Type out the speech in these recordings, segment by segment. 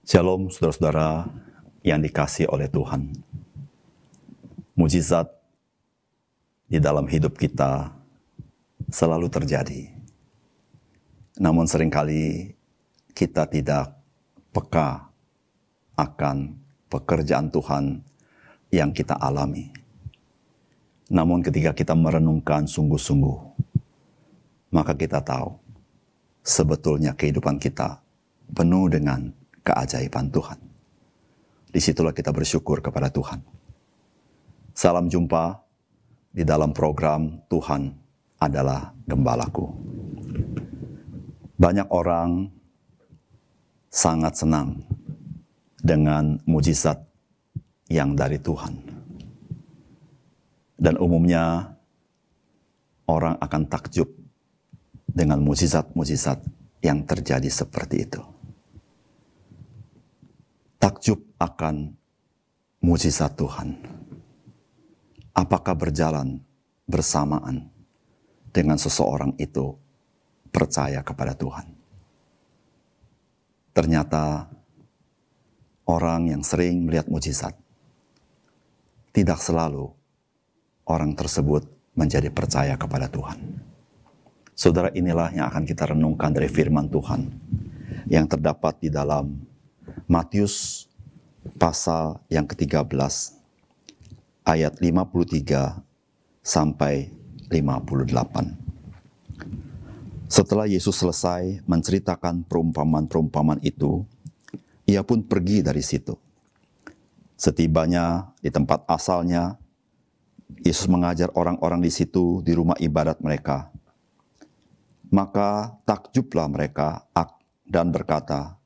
Shalom saudara-saudara yang dikasih oleh Tuhan. Mujizat di dalam hidup kita selalu terjadi. Namun sering kali kita tidak peka akan pekerjaan Tuhan yang kita alami. Namun ketika kita merenungkan sungguh-sungguh, maka kita tahu sebetulnya kehidupan kita penuh dengan keajaiban Tuhan. Di situlah kita bersyukur kepada Tuhan. Salam jumpa di dalam program Tuhan adalah Gembalaku. Banyak orang sangat senang dengan mujizat yang dari Tuhan. Dan umumnya orang akan takjub dengan mujizat-mujizat yang terjadi seperti itu takjub akan mujizat Tuhan. Apakah berjalan bersamaan dengan seseorang itu percaya kepada Tuhan? Ternyata orang yang sering melihat mujizat tidak selalu orang tersebut menjadi percaya kepada Tuhan. Saudara inilah yang akan kita renungkan dari firman Tuhan yang terdapat di dalam Matius pasal yang ke-13 ayat 53 sampai 58. Setelah Yesus selesai menceritakan perumpamaan-perumpamaan itu, ia pun pergi dari situ. Setibanya di tempat asalnya, Yesus mengajar orang-orang di situ di rumah ibadat mereka. Maka takjublah mereka dan berkata,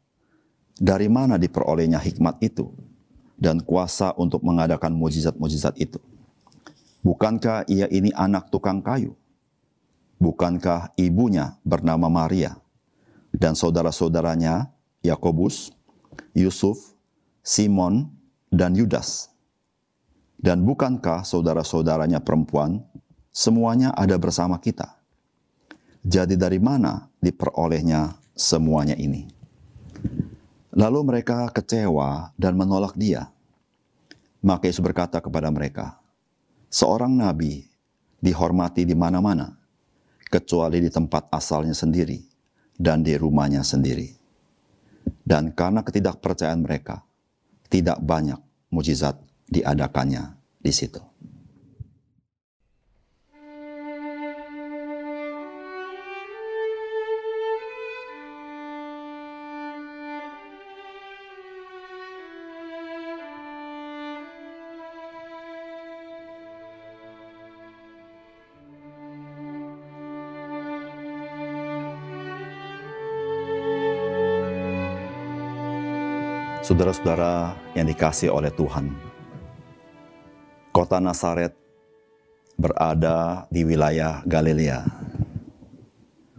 dari mana diperolehnya hikmat itu dan kuasa untuk mengadakan mujizat-mujizat itu? Bukankah ia ini anak tukang kayu? Bukankah ibunya bernama Maria dan saudara-saudaranya Yakobus, Yusuf, Simon, dan Yudas? Dan bukankah saudara-saudaranya perempuan semuanya ada bersama kita? Jadi dari mana diperolehnya semuanya ini? Lalu mereka kecewa dan menolak dia. Maka Yesus berkata kepada mereka, seorang nabi dihormati di mana-mana, kecuali di tempat asalnya sendiri dan di rumahnya sendiri. Dan karena ketidakpercayaan mereka, tidak banyak mujizat diadakannya di situ. Saudara-saudara yang dikasih oleh Tuhan, kota Nazaret berada di wilayah Galilea.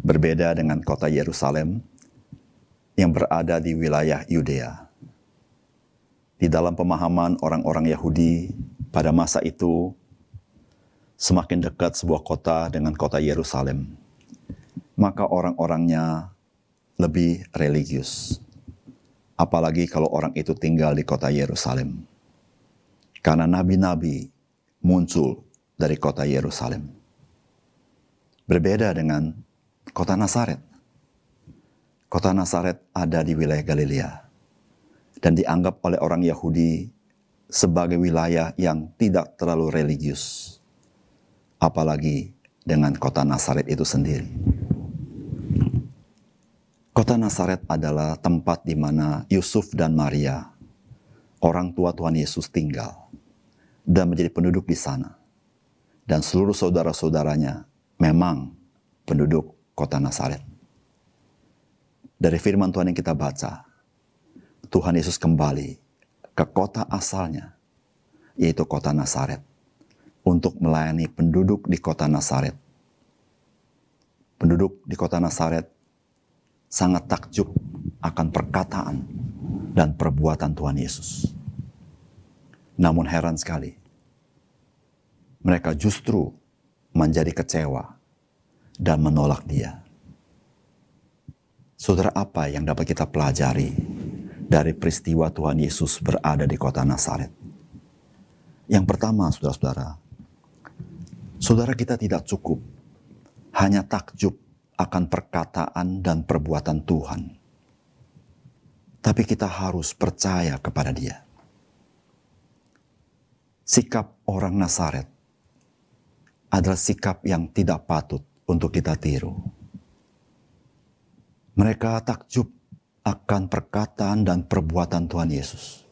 Berbeda dengan kota Yerusalem yang berada di wilayah Yudea. Di dalam pemahaman orang-orang Yahudi pada masa itu, semakin dekat sebuah kota dengan kota Yerusalem, maka orang-orangnya lebih religius Apalagi kalau orang itu tinggal di kota Yerusalem. Karena nabi-nabi muncul dari kota Yerusalem. Berbeda dengan kota Nazaret. Kota Nazaret ada di wilayah Galilea dan dianggap oleh orang Yahudi sebagai wilayah yang tidak terlalu religius. Apalagi dengan kota Nazaret itu sendiri. Kota Nazaret adalah tempat di mana Yusuf dan Maria, orang tua Tuhan Yesus tinggal dan menjadi penduduk di sana. Dan seluruh saudara-saudaranya memang penduduk kota Nazaret. Dari firman Tuhan yang kita baca, Tuhan Yesus kembali ke kota asalnya, yaitu kota Nazaret, untuk melayani penduduk di kota Nazaret. Penduduk di kota Nazaret sangat takjub akan perkataan dan perbuatan Tuhan Yesus. Namun heran sekali, mereka justru menjadi kecewa dan menolak dia. Saudara apa yang dapat kita pelajari dari peristiwa Tuhan Yesus berada di kota Nazaret? Yang pertama, saudara-saudara, saudara kita tidak cukup hanya takjub akan perkataan dan perbuatan Tuhan. Tapi kita harus percaya kepada Dia. Sikap orang Nazaret adalah sikap yang tidak patut untuk kita tiru. Mereka takjub akan perkataan dan perbuatan Tuhan Yesus.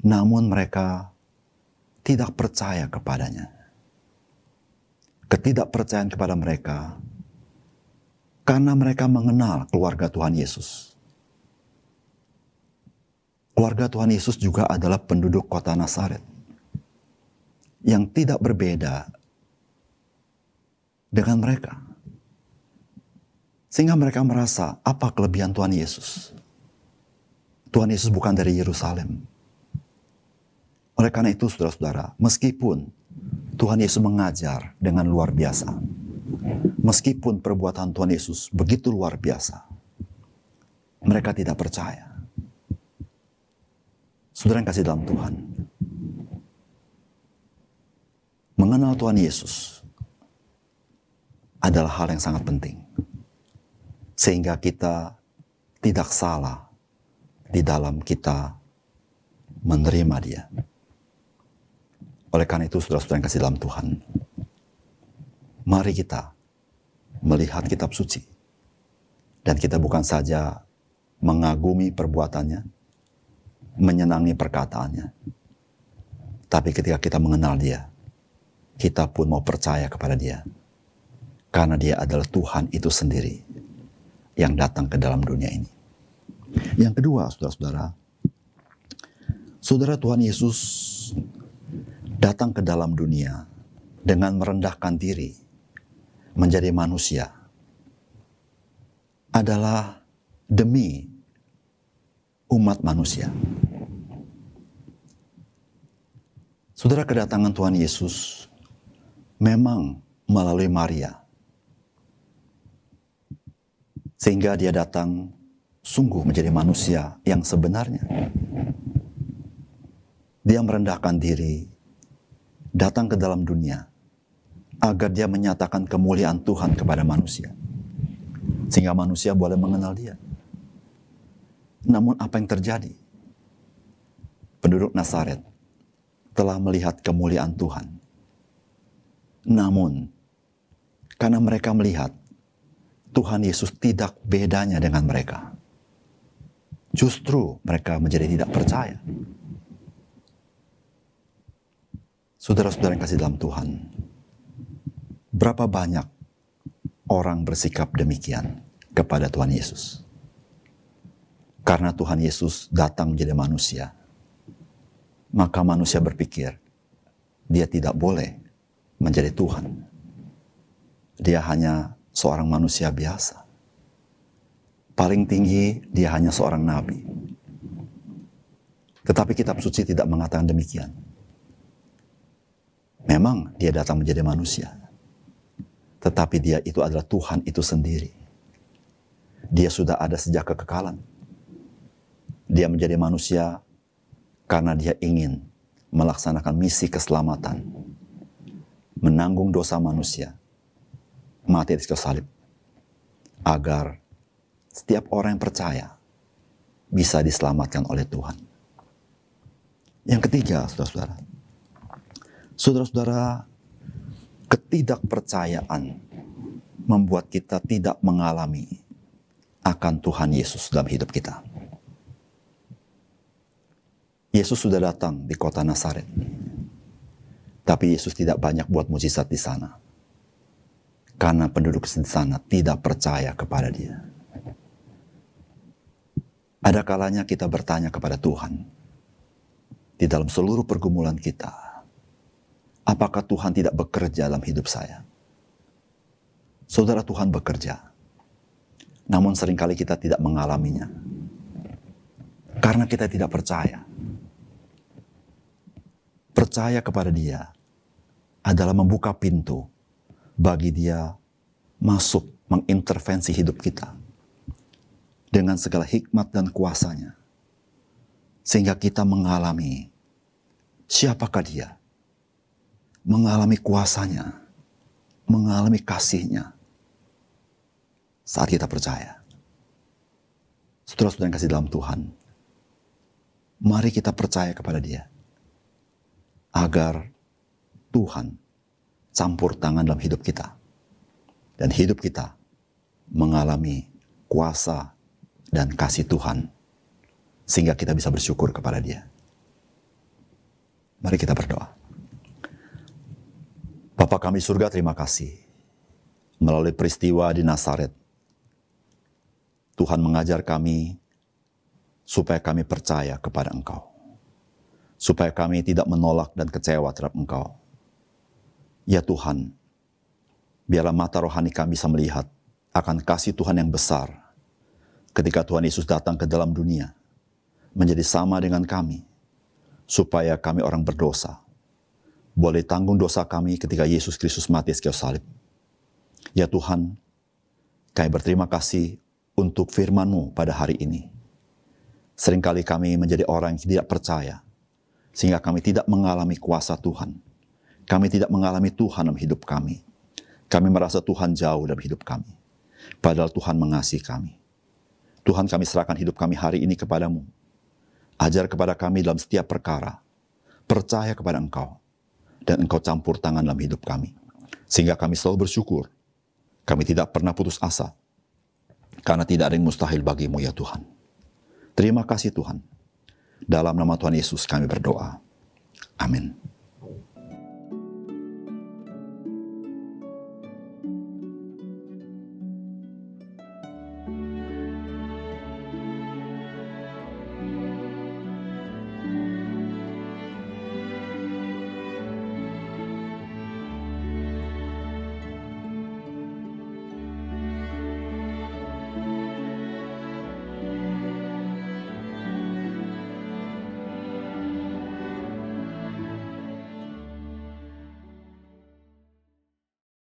Namun mereka tidak percaya kepadanya. Ketidakpercayaan kepada mereka karena mereka mengenal keluarga Tuhan Yesus. Keluarga Tuhan Yesus juga adalah penduduk kota Nazaret yang tidak berbeda dengan mereka. Sehingga mereka merasa apa kelebihan Tuhan Yesus. Tuhan Yesus bukan dari Yerusalem. Oleh karena itu saudara-saudara, meskipun Tuhan Yesus mengajar dengan luar biasa, Meskipun perbuatan Tuhan Yesus begitu luar biasa, mereka tidak percaya. Saudara yang kasih dalam Tuhan, mengenal Tuhan Yesus adalah hal yang sangat penting, sehingga kita tidak salah di dalam kita menerima Dia. Oleh karena itu, saudara-saudara yang kasih dalam Tuhan, mari kita melihat kitab suci. Dan kita bukan saja mengagumi perbuatannya, menyenangi perkataannya. Tapi ketika kita mengenal dia, kita pun mau percaya kepada dia. Karena dia adalah Tuhan itu sendiri yang datang ke dalam dunia ini. Yang kedua, saudara-saudara, saudara Tuhan Yesus datang ke dalam dunia dengan merendahkan diri menjadi manusia adalah demi umat manusia. Saudara kedatangan Tuhan Yesus memang melalui Maria. Sehingga dia datang sungguh menjadi manusia yang sebenarnya. Dia merendahkan diri, datang ke dalam dunia, agar dia menyatakan kemuliaan Tuhan kepada manusia. Sehingga manusia boleh mengenal dia. Namun apa yang terjadi? Penduduk Nazaret telah melihat kemuliaan Tuhan. Namun, karena mereka melihat Tuhan Yesus tidak bedanya dengan mereka. Justru mereka menjadi tidak percaya. Saudara-saudara yang kasih dalam Tuhan, Berapa banyak orang bersikap demikian kepada Tuhan Yesus? Karena Tuhan Yesus datang menjadi manusia, maka manusia berpikir dia tidak boleh menjadi Tuhan. Dia hanya seorang manusia biasa. Paling tinggi dia hanya seorang nabi. Tetapi kitab suci tidak mengatakan demikian. Memang dia datang menjadi manusia tetapi dia itu adalah Tuhan itu sendiri. Dia sudah ada sejak kekekalan. Dia menjadi manusia karena dia ingin melaksanakan misi keselamatan. Menanggung dosa manusia. Mati di salib. Agar setiap orang yang percaya bisa diselamatkan oleh Tuhan. Yang ketiga, saudara-saudara. Saudara-saudara, ketidakpercayaan membuat kita tidak mengalami akan Tuhan Yesus dalam hidup kita. Yesus sudah datang di kota Nazaret. Tapi Yesus tidak banyak buat mujizat di sana. Karena penduduk di sana tidak percaya kepada dia. Ada kalanya kita bertanya kepada Tuhan di dalam seluruh pergumulan kita, apakah Tuhan tidak bekerja dalam hidup saya? Saudara Tuhan bekerja, namun sering kali kita tidak mengalaminya. Karena kita tidak percaya. Percaya kepada dia adalah membuka pintu bagi dia masuk mengintervensi hidup kita dengan segala hikmat dan kuasanya. Sehingga kita mengalami siapakah dia. Mengalami kuasanya. Mengalami kasihnya. Saat kita percaya. Saudara-saudara yang kasih dalam Tuhan. Mari kita percaya kepada dia. Agar Tuhan campur tangan dalam hidup kita. Dan hidup kita mengalami kuasa dan kasih Tuhan sehingga kita bisa bersyukur kepada Dia. Mari kita berdoa. Bapa kami surga terima kasih. Melalui peristiwa di Nazaret, Tuhan mengajar kami supaya kami percaya kepada Engkau. Supaya kami tidak menolak dan kecewa terhadap Engkau. Ya Tuhan, biarlah mata rohani kami bisa melihat akan kasih Tuhan yang besar ketika Tuhan Yesus datang ke dalam dunia menjadi sama dengan kami, supaya kami orang berdosa boleh tanggung dosa kami ketika Yesus Kristus mati di salib. Ya Tuhan, kami berterima kasih untuk firman-Mu pada hari ini. Seringkali kami menjadi orang yang tidak percaya, sehingga kami tidak mengalami kuasa Tuhan. Kami tidak mengalami Tuhan dalam hidup kami. Kami merasa Tuhan jauh dalam hidup kami. Padahal Tuhan mengasihi kami. Tuhan kami serahkan hidup kami hari ini kepadamu. Ajar kepada kami dalam setiap perkara. Percaya kepada engkau. Dan engkau campur tangan dalam hidup kami. Sehingga kami selalu bersyukur. Kami tidak pernah putus asa. Karena tidak ada yang mustahil bagimu ya Tuhan. Terima kasih Tuhan. Dalam nama Tuhan Yesus kami berdoa. Amin.